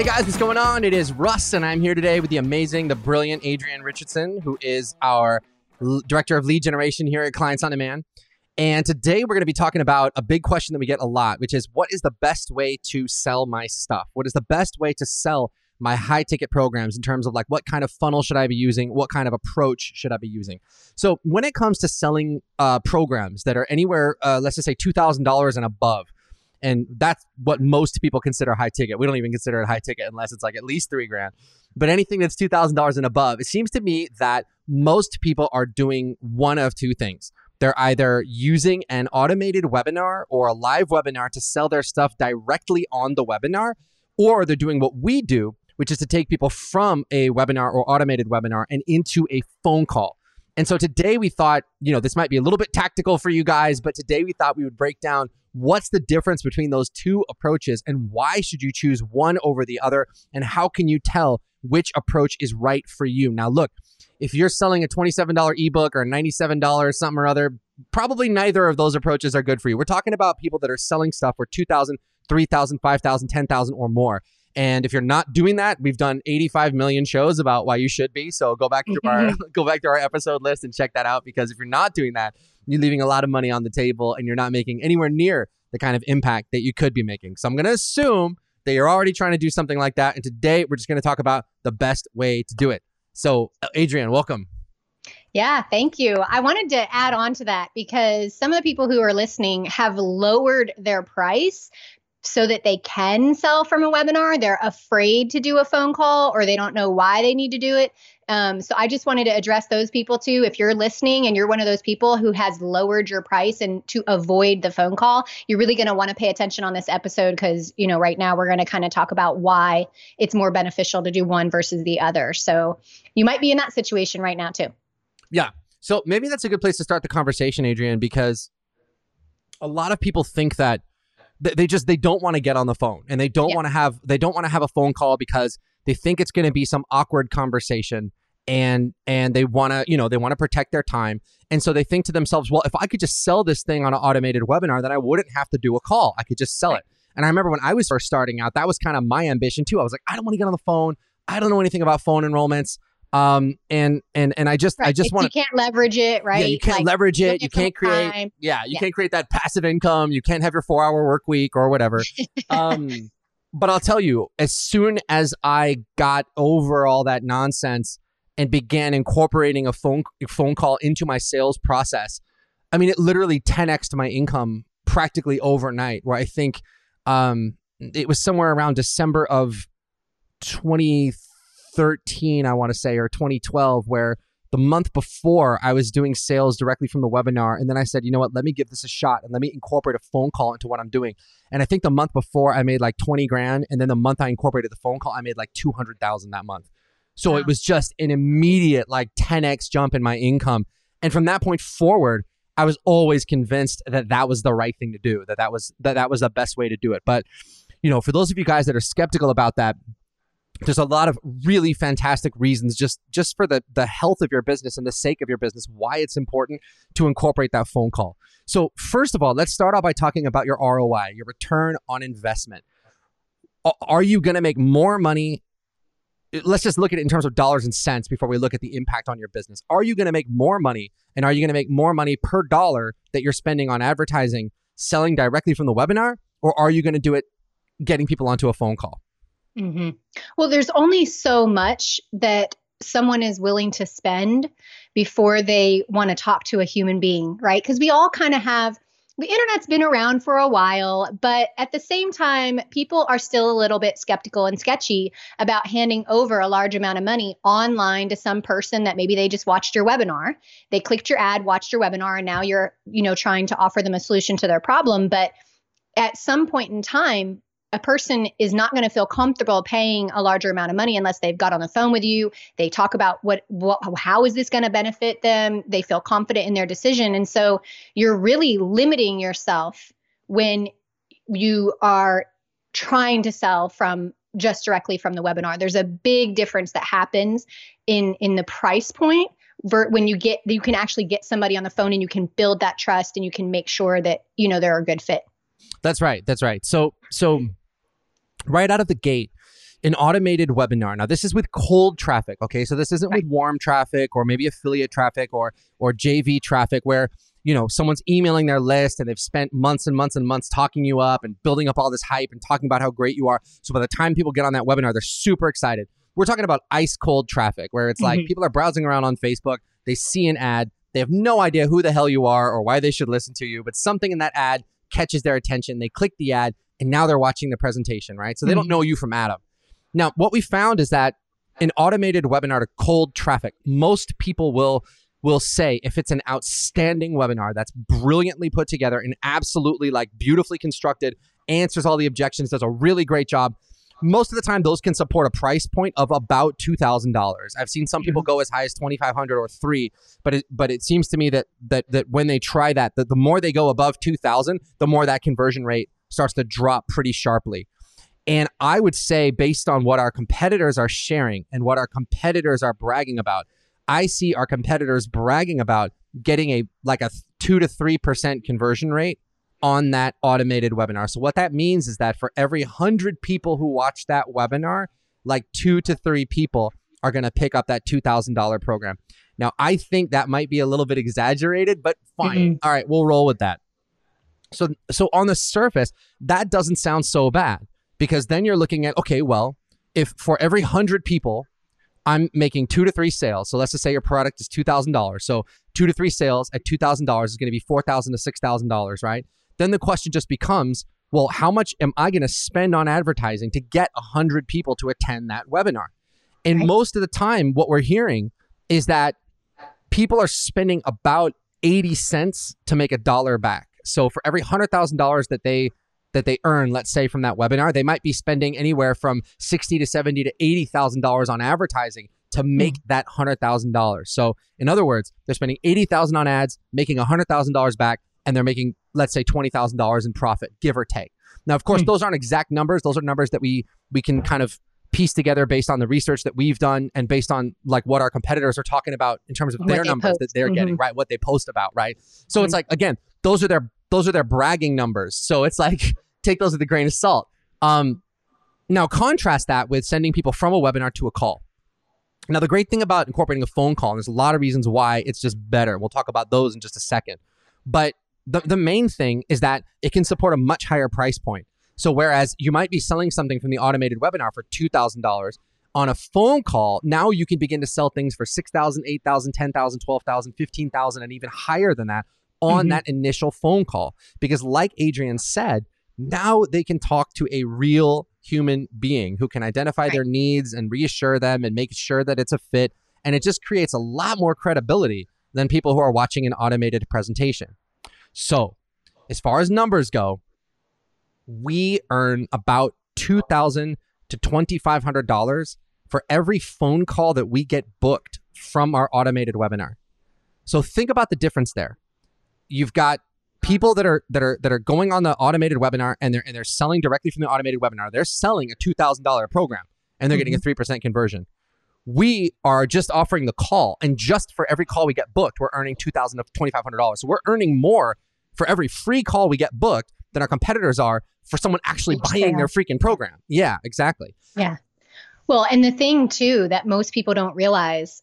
Hey guys, what's going on? It is Russ, and I'm here today with the amazing, the brilliant Adrian Richardson, who is our l- director of lead generation here at Clients on Demand. And today we're going to be talking about a big question that we get a lot, which is what is the best way to sell my stuff? What is the best way to sell my high ticket programs in terms of like what kind of funnel should I be using? What kind of approach should I be using? So when it comes to selling uh, programs that are anywhere, uh, let's just say $2,000 and above, and that's what most people consider high ticket. We don't even consider it high ticket unless it's like at least three grand. But anything that's $2,000 and above, it seems to me that most people are doing one of two things. They're either using an automated webinar or a live webinar to sell their stuff directly on the webinar, or they're doing what we do, which is to take people from a webinar or automated webinar and into a phone call. And so today we thought, you know, this might be a little bit tactical for you guys, but today we thought we would break down what's the difference between those two approaches and why should you choose one over the other and how can you tell which approach is right for you. Now look, if you're selling a $27 ebook or a $97 something or other, probably neither of those approaches are good for you. We're talking about people that are selling stuff for $2,000, $3,000, $5,000, $10,000, or more. And if you're not doing that, we've done 85 million shows about why you should be. So go back to mm-hmm. our go back to our episode list and check that out because if you're not doing that, you're leaving a lot of money on the table and you're not making anywhere near the kind of impact that you could be making. So I'm going to assume that you're already trying to do something like that and today we're just going to talk about the best way to do it. So uh, Adrian, welcome. Yeah, thank you. I wanted to add on to that because some of the people who are listening have lowered their price so that they can sell from a webinar. They're afraid to do a phone call or they don't know why they need to do it. Um, so I just wanted to address those people too. If you're listening and you're one of those people who has lowered your price and to avoid the phone call, you're really going to want to pay attention on this episode because, you know, right now we're going to kind of talk about why it's more beneficial to do one versus the other. So you might be in that situation right now too. Yeah. So maybe that's a good place to start the conversation, Adrian, because a lot of people think that they just they don't want to get on the phone and they don't yeah. want to have they don't want to have a phone call because they think it's going to be some awkward conversation and and they want to you know they want to protect their time. And so they think to themselves well if i could just sell this thing on an automated webinar then i wouldn't have to do a call. I could just sell it. And i remember when i was first starting out that was kind of my ambition too. I was like i don't want to get on the phone. I don't know anything about phone enrollments um and and and i just right. i just want you can't leverage it right yeah you can't like, leverage it you can't create time. yeah you yeah. can't create that passive income you can't have your four hour work week or whatever um but i'll tell you as soon as i got over all that nonsense and began incorporating a phone phone call into my sales process i mean it literally 10x my income practically overnight where i think um it was somewhere around december of 20 2013, I want to say, or 2012, where the month before I was doing sales directly from the webinar. And then I said, you know what, let me give this a shot and let me incorporate a phone call into what I'm doing. And I think the month before I made like 20 grand. And then the month I incorporated the phone call, I made like 200,000 that month. So wow. it was just an immediate like 10x jump in my income. And from that point forward, I was always convinced that that was the right thing to do, that that was that that was the best way to do it. But you know, for those of you guys that are skeptical about that, there's a lot of really fantastic reasons just just for the the health of your business and the sake of your business why it's important to incorporate that phone call. So first of all let's start off by talking about your roi your return on investment. Are you going to make more money? Let's just look at it in terms of dollars and cents before we look at the impact on your business. Are you going to make more money and are you going to make more money per dollar that you're spending on advertising selling directly from the webinar or are you going to do it getting people onto a phone call Mm-hmm. Well, there's only so much that someone is willing to spend before they want to talk to a human being, right? Because we all kind of have the internet's been around for a while, but at the same time, people are still a little bit skeptical and sketchy about handing over a large amount of money online to some person that maybe they just watched your webinar. They clicked your ad, watched your webinar, and now you're, you know, trying to offer them a solution to their problem. But at some point in time, a person is not going to feel comfortable paying a larger amount of money unless they've got on the phone with you. They talk about what, what how is this going to benefit them? They feel confident in their decision. And so you're really limiting yourself when you are trying to sell from just directly from the webinar. There's a big difference that happens in in the price point when you get you can actually get somebody on the phone and you can build that trust and you can make sure that you know they're a good fit. That's right that's right. So so right out of the gate an automated webinar. Now, this is with cold traffic. Okay, so this isn't with warm traffic or maybe affiliate traffic or or JV traffic where you know someone's emailing their list and they've spent months and months and months talking you up and building up all this hype and talking about how great you are. So by the time people get on that webinar, they're super excited. We're talking about ice cold traffic where it's mm-hmm. like people are browsing around on Facebook, they see an ad, they have no idea who the hell you are or why they should listen to you, but something in that ad catches their attention. They click the ad and now they're watching the presentation, right? So they don't mm-hmm. know you from Adam. Now, what we found is that an automated webinar to cold traffic, most people will will say if it's an outstanding webinar that's brilliantly put together and absolutely like beautifully constructed, answers all the objections, does a really great job. Most of the time, those can support a price point of about two thousand dollars. I've seen some people mm-hmm. go as high as twenty five hundred or three, but it, but it seems to me that that that when they try that, that the more they go above two thousand, the more that conversion rate starts to drop pretty sharply. And I would say, based on what our competitors are sharing and what our competitors are bragging about, I see our competitors bragging about getting a like a two to three percent conversion rate on that automated webinar. So what that means is that for every hundred people who watch that webinar, like two to three people are going to pick up that two thousand dollar program. Now, I think that might be a little bit exaggerated, but fine. Mm-hmm. All right, we'll roll with that. So so on the surface, that doesn't sound so bad because then you're looking at okay, well, if for every 100 people I'm making 2 to 3 sales. So let's just say your product is $2,000. So 2 to 3 sales at $2,000 is going to be $4,000 to $6,000, right? Then the question just becomes, well, how much am I going to spend on advertising to get 100 people to attend that webinar? And right. most of the time what we're hearing is that people are spending about 80 cents to make a dollar back. So for every hundred thousand dollars that they that they earn, let's say from that webinar, they might be spending anywhere from sixty to seventy to eighty thousand dollars on advertising to hmm. make mm. that hundred thousand dollars. So in other words, they're spending eighty thousand on ads, making hundred thousand dollars back, and they're making let's say twenty thousand dollars in profit, give or take. Now, of course, mm. those aren't exact numbers; those are numbers that we we can kind of piece together based on the research that we've done and based on like what our competitors are talking about in terms of their numbers post. that they're mm-hmm. getting right what they post about right so mm-hmm. it's like again those are their those are their bragging numbers. So it's like take those with a grain of salt. Um, now contrast that with sending people from a webinar to a call. Now the great thing about incorporating a phone call, and there's a lot of reasons why it's just better. We'll talk about those in just a second. But the, the main thing is that it can support a much higher price point. So whereas you might be selling something from the automated webinar for $2,000 on a phone call, now you can begin to sell things for 6,000, 8,000, 10,000, 12,000, 15,000 and even higher than that on mm-hmm. that initial phone call. Because, like Adrian said, now they can talk to a real human being who can identify right. their needs and reassure them and make sure that it's a fit. And it just creates a lot more credibility than people who are watching an automated presentation. So, as far as numbers go, we earn about $2,000 to twenty five hundred dollars for every phone call that we get booked from our automated webinar. So think about the difference there you've got people that are that are that are going on the automated webinar and they're and they're selling directly from the automated webinar. They're selling a two thousand dollar program and they're mm-hmm. getting a mm-hmm. three percent conversion. We are just offering the call, and just for every call we get booked, we're earning two thousand to twenty five hundred dollars. So we're earning more for every free call we get booked than our competitors are for someone actually buying their freaking program. Yeah, exactly. Yeah. Well, and the thing too that most people don't realize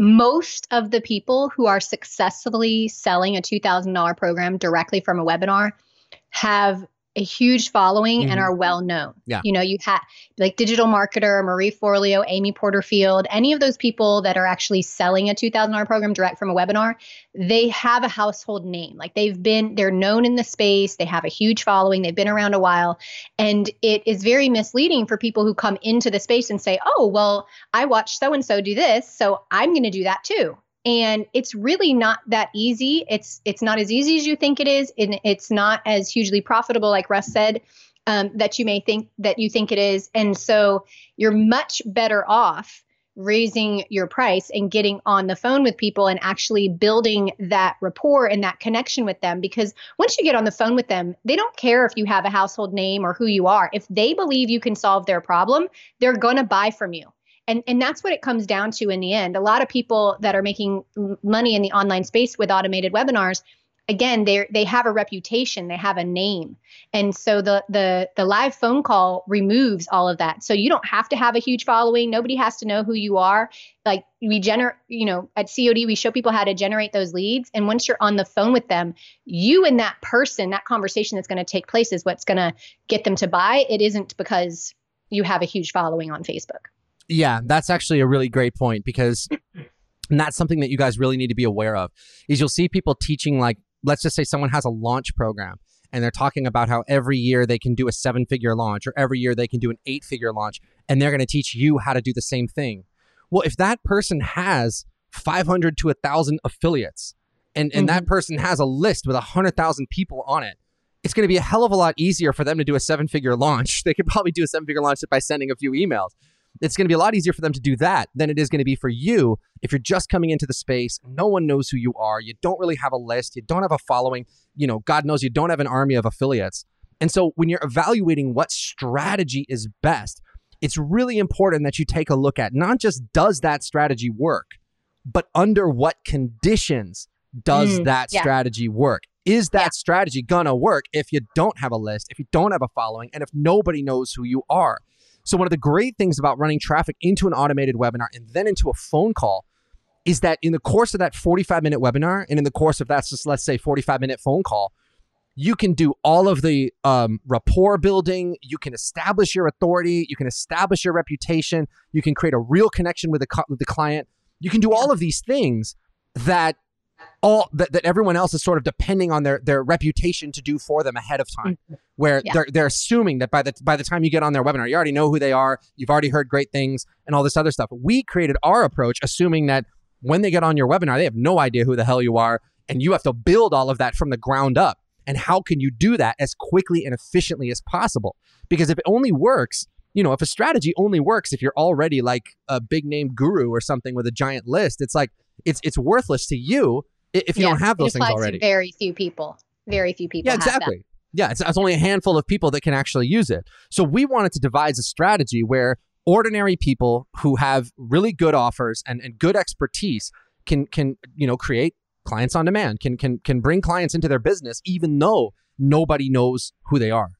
most of the people who are successfully selling a $2,000 program directly from a webinar have a huge following mm-hmm. and are well known. Yeah. You know, you have like digital marketer, Marie Forleo, Amy Porterfield, any of those people that are actually selling a $2,000 program direct from a webinar, they have a household name. Like they've been, they're known in the space, they have a huge following, they've been around a while. And it is very misleading for people who come into the space and say, oh, well, I watched so and so do this, so I'm going to do that too and it's really not that easy. It's it's not as easy as you think it is and it's not as hugely profitable like russ said um, that you may think that you think it is. And so you're much better off raising your price and getting on the phone with people and actually building that rapport and that connection with them because once you get on the phone with them they don't care if you have a household name or who you are. If they believe you can solve their problem they're going to buy from you and and that's what it comes down to in the end. A lot of people that are making money in the online space with automated webinars again they they have a reputation they have a name. And so the the the live phone call removes all of that. So you don't have to have a huge following. Nobody has to know who you are. Like we generate you know at cod we show people how to generate those leads. And once you're on the phone with them you and that person that conversation that's going to take place is what's going to get them to buy. It isn't because you have a huge following on facebook yeah that's actually a really great point because and that's something that you guys really need to be aware of is you'll see people teaching like let's just say someone has a launch program and they're talking about how every year they can do a seven figure launch or every year they can do an eight figure launch and they're going to teach you how to do the same thing. Well, if that person has 500 to 1,000 affiliates and, and mm-hmm. that person has a list with 100,000 people on it, it's going to be a hell of a lot easier for them to do a seven figure launch. They could probably do a seven figure launch by sending a few emails it's going to be a lot easier for them to do that than it is going to be for you if you're just coming into the space. No one knows who you are. You don't really have a list. You don't have a following. You know, God knows you don't have an army of affiliates. And so when you're evaluating what strategy is best, it's really important that you take a look at not just does that strategy work, but under what conditions does mm, that yeah. strategy work? Is that yeah. strategy gonna work if you don't have a list, if you don't have a following, and if nobody knows who you are? So, one of the great things about running traffic into an automated webinar and then into a phone call is that in the course of that 45 minute webinar and in the course of that, just let's say 45 minute phone call, you can do all of the um, rapport building. You can establish your authority. You can establish your reputation. You can create a real connection with the, with the client. You can do all of these things that all that, that everyone else is sort of depending on their their reputation to do for them ahead of time mm-hmm. where yeah. they're they're assuming that by the by the time you get on their webinar you already know who they are you've already heard great things and all this other stuff we created our approach assuming that when they get on your webinar they have no idea who the hell you are and you have to build all of that from the ground up and how can you do that as quickly and efficiently as possible because if it only works you know if a strategy only works if you're already like a big name guru or something with a giant list it's like it's it's worthless to you if you yes, don't have those things already. very few people. Very few people. Yeah, exactly. Yeah, it's, it's only a handful of people that can actually use it. So we wanted to devise a strategy where ordinary people who have really good offers and, and good expertise can can you know create clients on demand can can can bring clients into their business even though nobody knows who they are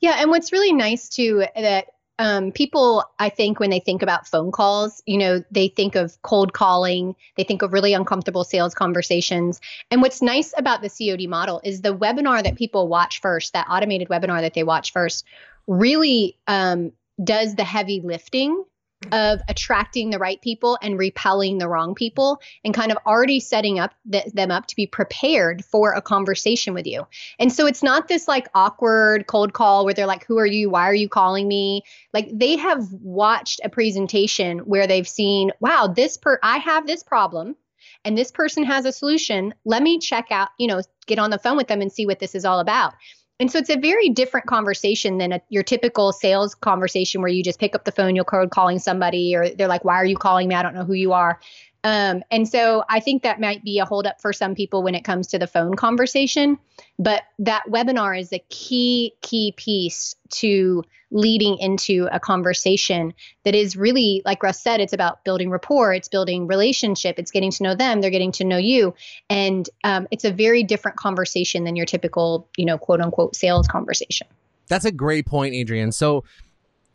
yeah and what's really nice too that um, people, I think, when they think about phone calls, you know, they think of cold calling, they think of really uncomfortable sales conversations. And what's nice about the COD model is the webinar that people watch first, that automated webinar that they watch first, really um, does the heavy lifting of attracting the right people and repelling the wrong people and kind of already setting up th- them up to be prepared for a conversation with you. And so it's not this like awkward cold call where they're like who are you? Why are you calling me? Like they have watched a presentation where they've seen, wow, this per I have this problem and this person has a solution. Let me check out, you know, get on the phone with them and see what this is all about. And so it's a very different conversation than a, your typical sales conversation where you just pick up the phone, you're cold calling somebody, or they're like, Why are you calling me? I don't know who you are. Um, and so I think that might be a holdup for some people when it comes to the phone conversation. But that webinar is a key, key piece to leading into a conversation that is really, like Russ said, it's about building rapport, it's building relationship, it's getting to know them, they're getting to know you. And um, it's a very different conversation than your typical, you know, quote unquote sales conversation. That's a great point, Adrian. So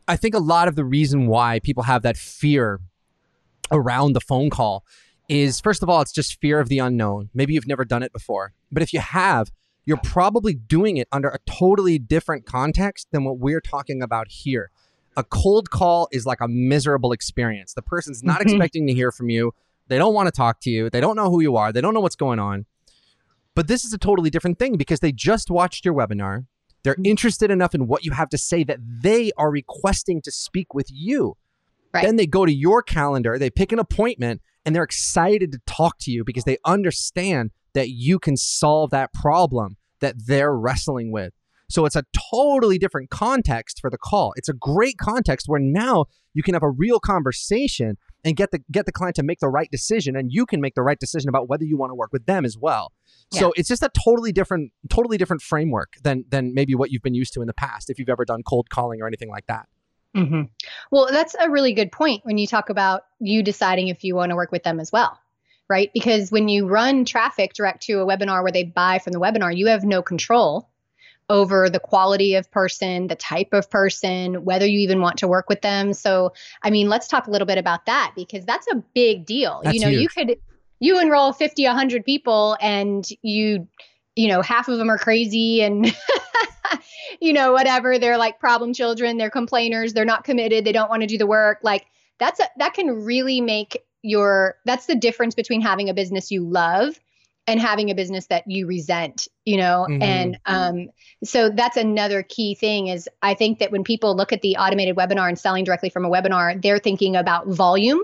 I think a lot of the reason why people have that fear around the phone call is first of all, it's just fear of the unknown. Maybe you've never done it before, but if you have, you're probably doing it under a totally different context than what we're talking about here. A cold call is like a miserable experience. The person's not mm-hmm. expecting to hear from you. They don't want to talk to you. They don't know who you are. They don't know what's going on. But this is a totally different thing because they just watched your webinar. They're mm-hmm. interested enough in what you have to say that they are requesting to speak with you. Right. Then they go to your calendar, they pick an appointment, and they're excited to talk to you because they understand that you can solve that problem that they're wrestling with. So it's a totally different context for the call. It's a great context where now you can have a real conversation and get the get the client to make the right decision and you can make the right decision about whether you want to work with them as well. Yeah. So it's just a totally different totally different framework than than maybe what you've been used to in the past if you've ever done cold calling or anything like that. Mm-hmm. Well, that's a really good point when you talk about you deciding if you want to work with them as well, right? Because when you run traffic direct to a webinar where they buy from the webinar, you have no control over the quality of person, the type of person, whether you even want to work with them. So, I mean, let's talk a little bit about that because that's a big deal. That's you know, huge. you could you enroll 50, 100 people and you you know, half of them are crazy and you know, whatever. They're like problem children, they're complainers, they're not committed, they don't want to do the work. Like that's a, that can really make your that's the difference between having a business you love and having a business that you resent, you know? Mhm. And um so that's another key thing is I think that when people look at the automated webinar and selling directly from a webinar, they're thinking about volume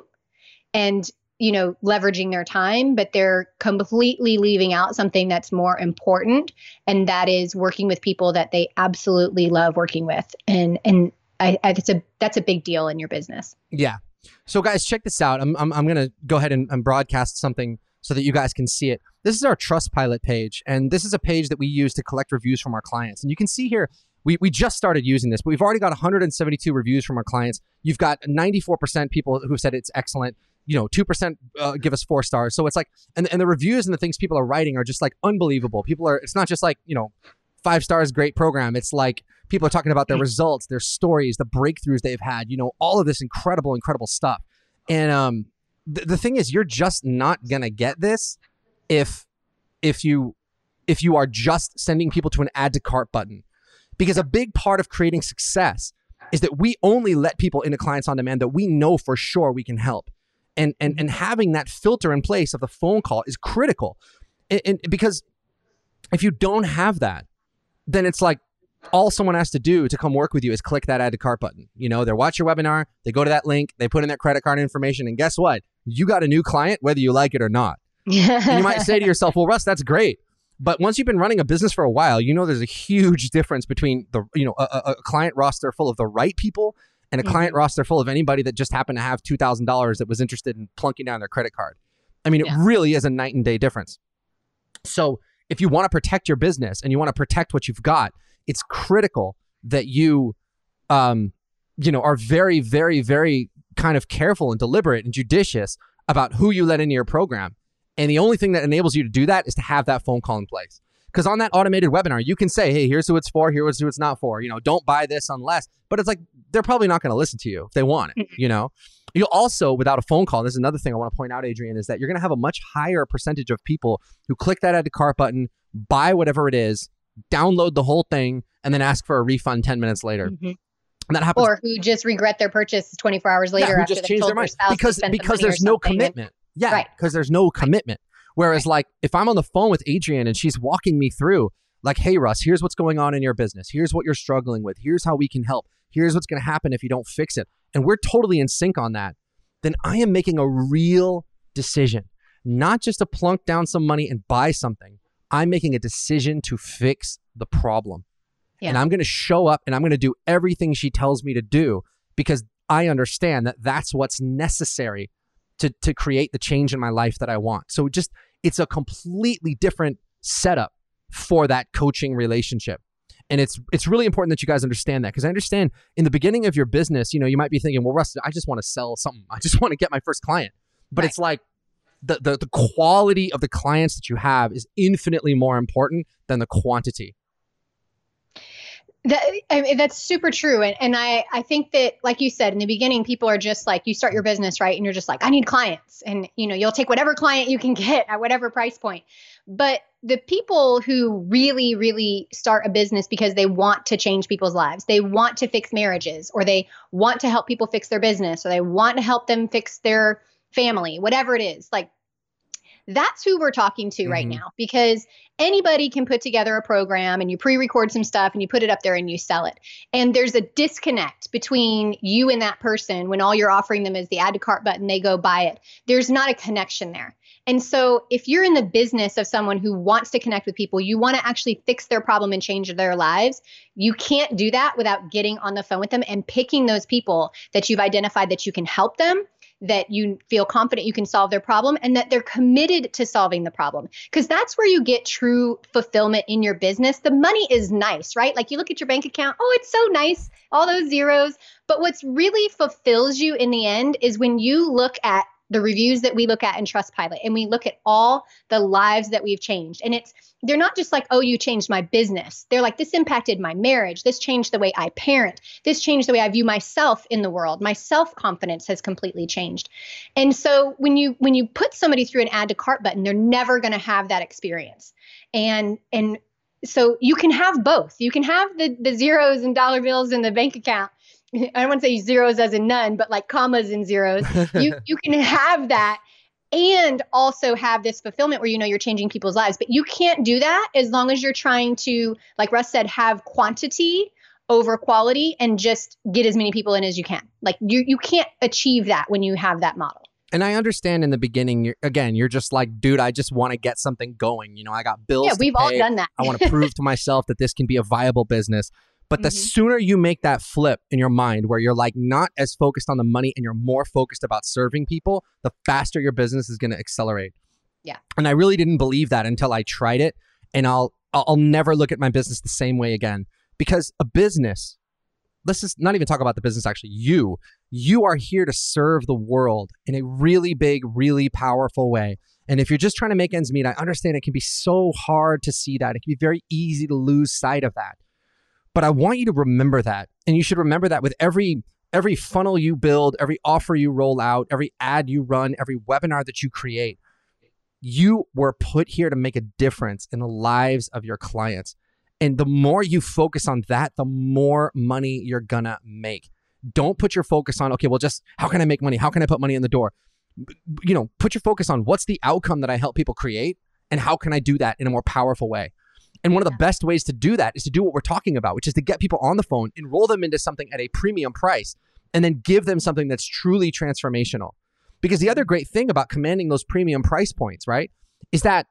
and you know leveraging their time but they're completely leaving out something that's more important and that is working with people that they absolutely love working with and and I, I it's a that's a big deal in your business Yeah. So guys, check this out. I'm I'm, I'm gonna go ahead and, and broadcast something so that you guys can see it. This is our Trustpilot page, and this is a page that we use to collect reviews from our clients. And you can see here, we, we just started using this, but we've already got 172 reviews from our clients. You've got 94% people who said it's excellent. You know, 2% uh, give us four stars. So it's like, and, and the reviews and the things people are writing are just like unbelievable. People are, it's not just like, you know, five stars, great program. It's like people are talking about their results, their stories, the breakthroughs they've had, you know, all of this incredible, incredible stuff. And um, th- the thing is, you're just not gonna get this if if you if you are just sending people to an add to cart button, because a big part of creating success is that we only let people into clients on demand that we know for sure we can help. And and and mm-hmm. having that filter in place of the phone call is critical. And, and because if you don't have that, then it's like all someone has to do to come work with you is click that add to cart button. You know, they watch your webinar, they go to that link, they put in their credit card information, and guess what? You got a new client, whether you like it or not. And you might say to yourself, well, Russ, that's great. But once you've been running a business for a while, you know there's a huge difference between the you know a, a- a client roster full of the right people and a client roster full of anybody that just happened to have two thousand dollars that was interested in plunking down their credit card. I mean, it Yeah. really is a night and day difference. So if you want to protect your business and you want to protect what you've got, it's critical that you, um, you know, are very, very, very kind of careful and deliberate and judicious about who you let into your program. And the only thing that enables you to do that is to have that phone call in place. Because on that automated webinar, you can say, hey, here's who it's for, here's who it's not for. You know, don't buy this unless, but it's like they're probably not going to listen to you if they want it, you know? You'll also, without a phone call, this is another thing I want to point out, Adrian, is that you're going to have a much higher percentage of people who click that add to cart button, buy whatever it is, download the whole thing, and then ask for a refund 10 minutes later. Mhm. And that happens or who just regret their purchase 24 hours later yeah, who after just they changed told their mind spouse because the because there's no something. commitment. Yeah, Right. because there's no commitment. Whereas, like, if I'm on the phone with Adrienne and she's walking me through, like, hey, Russ, here's what's going on in your business. Here's what you're struggling with. Here's how we can help. Here's what's going to happen if you don't fix it. And we're totally in sync on that. Then I am making a real decision, not just to plunk down some money and buy something. I'm making a decision to fix the problem. And I'm going to show up and I'm going to do everything she tells me to do because I understand that that's what's necessary to to create the change in my life that I want. So just it's a completely different setup for that coaching relationship. And it's it's really important that you guys understand that because I understand in the beginning of your business, you know, you might be thinking, well, Russ, I just want to sell something. I just want to get my first client. But Right. it's like the, the the quality of the clients that you have is infinitely more important than the quantity. That, I mean, that's super true. And, and I, I think that, like you said in the beginning, people are just like, you start your business, right? And you're just like, I need clients. And, you know, you'll take whatever client you can get at whatever price point. But the people who really, really start a business because they want to change people's lives, they want to fix marriages, or they want to help people fix their business, or they want to help them fix their family, whatever it is, like that's who we're talking to right Mhm. now because anybody can put together a program and you pre-record some stuff and you put it up there and you sell it. And there's a disconnect between you and that person when all you're offering them is the add to cart button they go buy it. There's not a connection there. And so, if you're in the business of someone who wants to connect with people, you want to actually fix their problem and change their lives, you can't do that without getting on the phone with them and picking those people that you've identified that you can help them that you feel confident you can solve their problem and that they're committed to solving the problem. Because that's where you get true fulfillment in your business. The money is nice, right? Like you look at your bank account, oh, it's so nice, all those zeros. But what's really fulfills you in the end is when you look at the reviews that we look at in Trustpilot and we look at all the lives that we've changed. And it's they're not just like, "Oh, you changed my business." They're like, "This impacted my marriage. This changed the way I parent. This changed the way I view myself in the world. My self-confidence has completely changed." And so when you when you put somebody through an add to cart button, they're never going to have that experience. And and so you can have both. You can have the the zeros and dollar bills in the bank account I don't want to say zeros as in none, but like commas and zeros. you you can have that and also have this fulfillment where you know you're changing people's lives. But you can't do that as long as you're trying to, like Russ said, have quantity over quality and just get as many people in as you can. Like you you can't achieve that when you have that model. And I understand in the beginning, you're, again, you're just like, dude, I just want to get something going. You know, I got bills. Yeah, we've all done that. I want to prove to myself that this can be a viable business. But the mm-hmm. sooner you make that flip in your mind where you're like not as focused on the money and you're more focused about serving people, the faster your business is going to accelerate. Yeah. And I really didn't believe that until I tried it and I'll I'll never look at my business the same way again because a business let's just not even talk about the business actually you you are here to serve the world in a really big really powerful way and if you're just trying to make ends meet i understand it can be so hard to see that it can be very easy to lose sight of that but I want you to remember that. And you should remember that with every every funnel you build, every offer you roll out, every ad you run, every webinar that you create. You were put here to make a difference in the lives of your clients. And the more you focus on that, the more money you're gonna make. Don't put your focus on, okay, well, just how can I make money? How can I put money in the door? You know, put your focus on what's the outcome that I help people create and how can I do that in a more powerful way. And one of the best ways to do that is to do what we're talking about, which is to get people on the phone, enroll them into something at a premium price, and then give them something that's truly transformational. Because the other great thing about commanding those premium price points, right, is that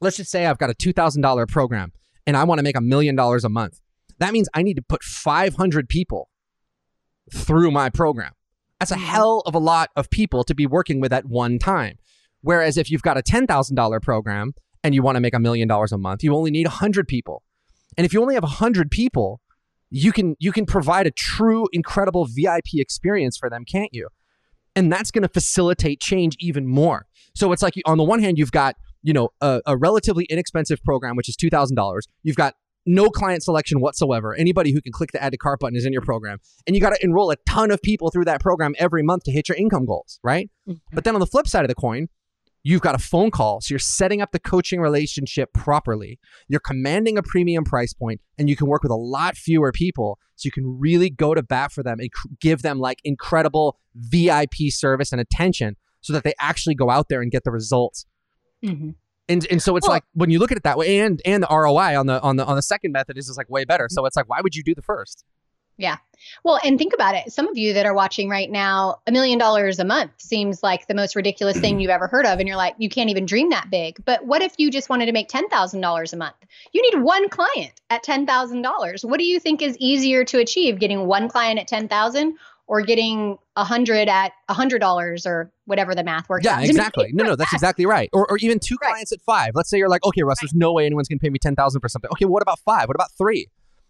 let's just say I've got a $2,000 program and I want to make a million dollars a month. That means I need to put 500 people through my program. That's a mm-hmm. hell of a lot of people to be working with at one time. Whereas if you've got a $10,000 program and you want to make a million dollars a month, you only need 100 people. And if you only have 100 people, you can you can provide a true incredible VIP experience for them, can't you? And that's going to facilitate change even more. So it's like on the one hand you've got, you know, a, a relatively inexpensive program which is $2000. You've got no client selection whatsoever. Anybody who can click the add to cart button is in your program. And you got to enroll a ton of people through that program every month to hit your income goals, right? Mm-hmm. But then on the flip side of the coin, You've got a phone call. So you're setting up the coaching relationship properly. You're commanding a premium price point and you can work with a lot fewer people. So you can really go to bat for them and give them like incredible VIP service and attention so that they actually go out there and get the results. Mm-hmm. And, and so it's well, like when you look at it that way and and the ROI on the on the on the second method is just like way better. So it's like why would you do the first? Yeah. Well, and think about it. Some of you that are watching right now, a million dollars a month seems like the most ridiculous thing mm-hmm. you've ever heard of. And you're like, you can't even dream that big. But what if you just wanted to make $10,000 a month? You need one client at $10,000. What do you think is easier to achieve, getting one client at 10,000 or getting a hundred at a hundred dollars or whatever the math works yeah, out. exactly. No, no, that's exactly right. Or, or even two right. clients at five. Let's say you're like, okay, Russ, right. there's no way anyone's gonna pay me ten thousand for something. Okay, what about five? What about three?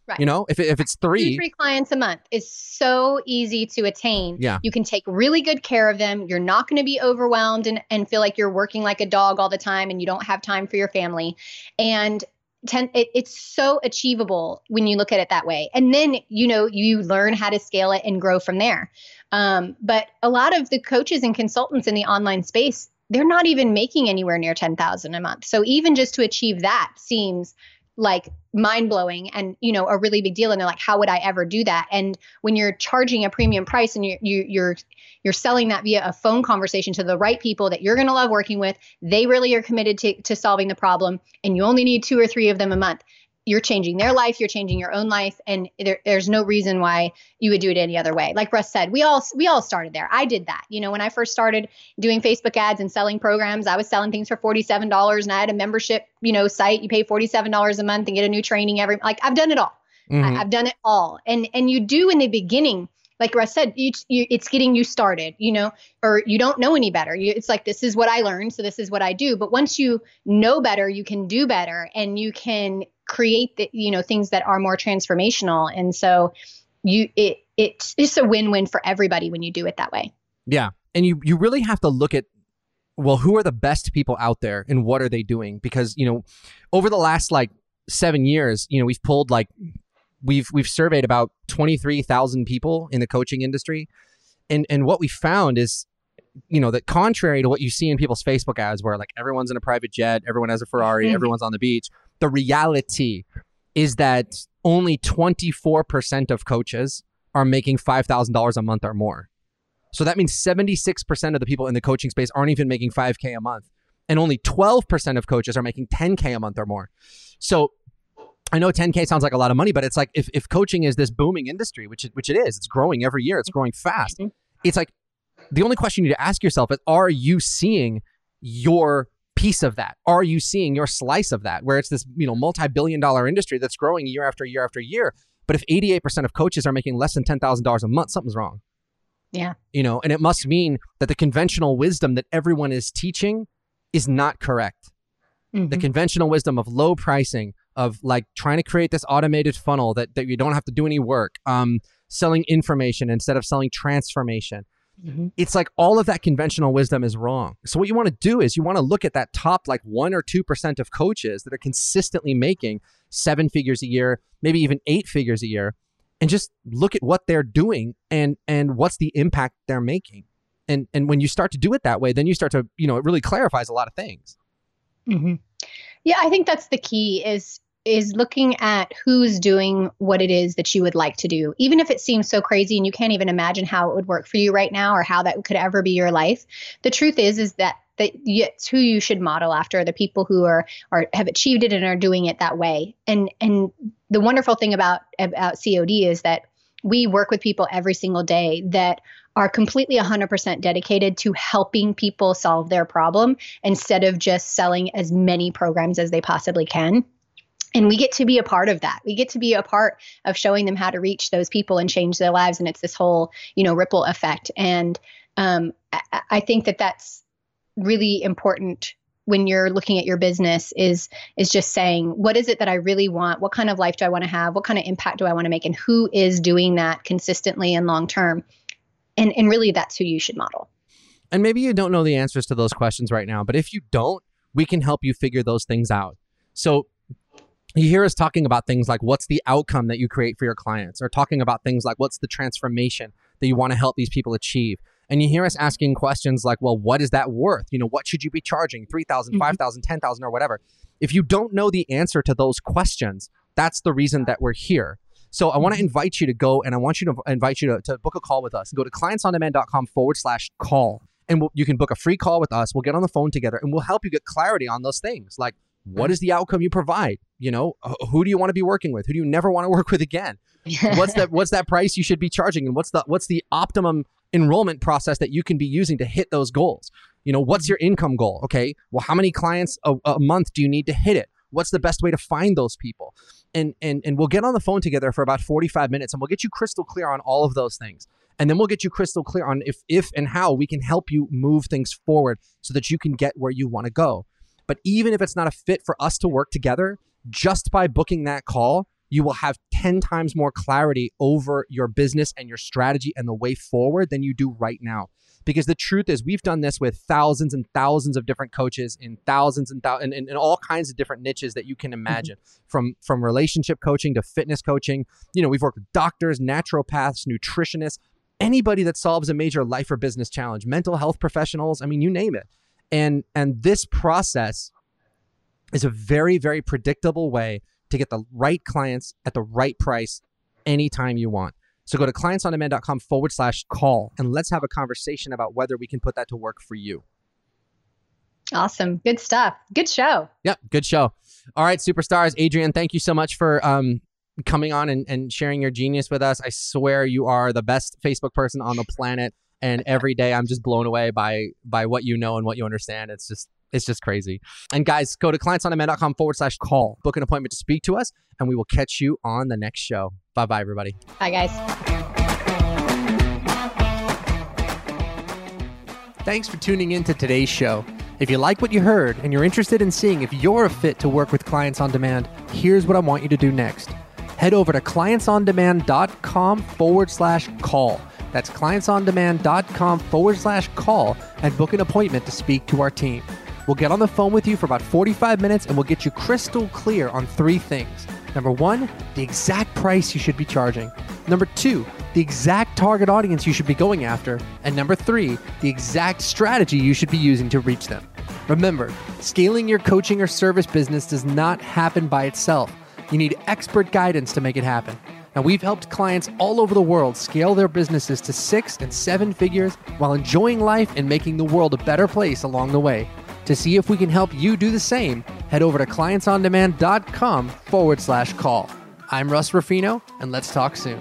Right. You know, if, if it's three, Two, three clients a month is so easy to attain. Yeah. You can take really good care of them. You're not going to be overwhelmed and, and feel like you're working like a dog all the time and you don't have time for your family. And ten, it, it's so achievable when you look at it that way. And then, you know, you learn how to scale it and grow from there. Um, but a lot of the coaches and consultants in the online space, they're not even making anywhere near 10,000 a month. So even just to achieve that seems like mind blowing and you know a really big deal. And they're like how would i ever do that? And when you're charging a premium price and you're you, you're you're selling that via a phone conversation to the right people that you're going to love working with they really are committed to, to solving the problem and you only need two or three of them a month you're changing their life, you're changing your own life, and there, there's no reason why you would do it any other way. Like Russ said, we all we all started there. I did that. You know, when I first started doing Facebook ads and selling programs, I was selling things for forty seven dollars, and I had a membership, you know, site. You pay forty seven dollars a month and get a new training every. Like I've done it all. Mm-hmm. I, I've done it all, and and you do in the beginning like Russ said, you, you, it's getting you started, you know, or you don't know any better. You, it's like, this is what I learned. So this is what I do. But once you know better, you can do better and you can create the, you know, things that are more transformational. And so you, it, it's just a win-win for everybody when you do it that way. Yeah. And you, you really have to look at, well, who are the best people out there and what are they doing? Because, you know, over the last like seven years, you know, we've pulled like we've we've surveyed about 23,000 people in the coaching industry and and what we found is you know that contrary to what you see in people's Facebook ads where like everyone's in a private jet, everyone has a Ferrari, mm-hmm. everyone's on the beach, the reality is that only 24% of coaches are making $5,000 a month or more. So that means 76% of the people in the coaching space aren't even making 5k a month and only 12% of coaches are making 10k a month or more. So I know 10K sounds like a lot of money, but it's like if, if coaching is this booming industry, which it, which it is, it's growing every year, it's growing fast. Mm-hmm. It's like the only question you need to ask yourself is are you seeing your piece of that? Are you seeing your slice of that where it's this, you know, multi-billion dollar industry that's growing year after year after year? But if 88% of coaches are making less than $10,000 a month, something's wrong. Yeah. You know, and it must mean that the conventional wisdom that everyone is teaching is not correct. Mm-hmm. The conventional wisdom of low pricing, of like trying to create this automated funnel that, that you don't have to do any work, um, selling information instead of selling transformation. Mm-hmm. It's like all of that conventional wisdom is wrong. So, what you want to do is you want to look at that top like one or 2% of coaches that are consistently making seven figures a year, maybe even eight figures a year, and just look at what they're doing and and what's the impact they're making. And and when you start to do it that way, then you start to, you know, it really clarifies a lot of things. Mm-hmm. Yeah, I think that's the key is is looking at who's doing what it is that you would like to do. Even if it seems so crazy and you can't even imagine how it would work for you right now or how that could ever be your life the truth is is that that it's who you should model after the people who are are have achieved it and are doing it that way. And and the wonderful thing about about COD is that we work with people every single day that are completely 100% dedicated to helping people solve their problem instead of just selling as many programs as they possibly can and we get to be a part of that. We get to be a part of showing them how to reach those people and change their lives. And it's this whole you know ripple effect. And um, I, I think that that's really important when you're looking at your business is is just saying what is it that i really want? What kind of life do i want to have? What kind of impact do i want to make? And who is doing that consistently and long term? And and really that's who you should model. And maybe you don't know the answers to those questions right now but if you don't we can help you figure those things out. So you hear us talking about things like what's the outcome that you create for your clients or talking about things like what's the transformation that you want to help these people achieve and you hear us asking questions like well what is that worth you know what should you be charging 3000 mm-hmm. 5000 10000 or whatever if you don't know the answer to those questions that's the reason that we're here so I want to mm-hmm. invite you to go and I want you to invite you to, to book a call with us. Go to clientsondemand.com forward slash call. And we'll, you can book a free call with us. We'll get on the phone together and we'll help you get clarity on those things. Like, what is the outcome you provide? You know, who do you want to be working with? Who do you never want to work with again? what's that what's that price you should be charging and what's the what's the optimum enrollment process that you can be using to hit those goals? You know, what's mm-hmm. your income goal? Okay. Well, how many clients a, a month do you need to hit it? What's the best way to find those people? And and and we'll get on the phone together for about 45 minutes and we'll get you crystal clear on all of those things. And then we'll get you crystal clear on if if and how we can help you move things forward so that you can get where you want to go. But even if it's not a fit for us to work together, just by booking that call, you will have 10 times more clarity over your business and your strategy and the way forward than you do right now. Because the truth is, we've done this with thousands and thousands of different coaches in thousands and thousands and, all kinds of different niches that you can mm-hmm. imagine, mm-hmm. from from relationship coaching to fitness coaching. You know, we've worked with doctors, naturopaths, nutritionists, anybody that solves a major life or business challenge, mental health professionals. I mean, you name it and and this process is a very very predictable way to get the right clients at the right price anytime you want. So go to clientsondemand.com forward slash call and let's have a conversation about whether we can put that to work for you. Awesome. Good stuff. Good show. Yep. Good show. All right, superstars. Adrian, thank you so much for um, coming on and, and sharing your genius with us. I swear you are the best Facebook person on the planet. And every day I'm just blown away by by what you know and what you understand. It's just it's just crazy. And guys, go to clientsondemand.com forward slash call. Book an appointment to speak to us, and we will catch you on the next show. Bye bye, everybody. Bye, guys. Thanks for tuning in to today's show. If you like what you heard and you're interested in seeing if you're a fit to work with clients on demand, here's what I want you to do next. Head over to clientsondemand.com forward slash call. That's clientsondemand.com forward slash call and book an appointment to speak to our team. We'll get on the phone with you for about 45 minutes and we'll get you crystal clear on three things. Number one, the exact price you should be charging. Number two, the exact target audience you should be going after. And number three, the exact strategy you should be using to reach them. Remember, scaling your coaching or service business does not happen by itself. You need expert guidance to make it happen. Now, we've helped clients all over the world scale their businesses to six and seven figures while enjoying life and making the world a better place along the way. To see if we can help you do the same, head over to clientsondemand.com forward slash call. I'm Russ Ruffino, and let's talk soon.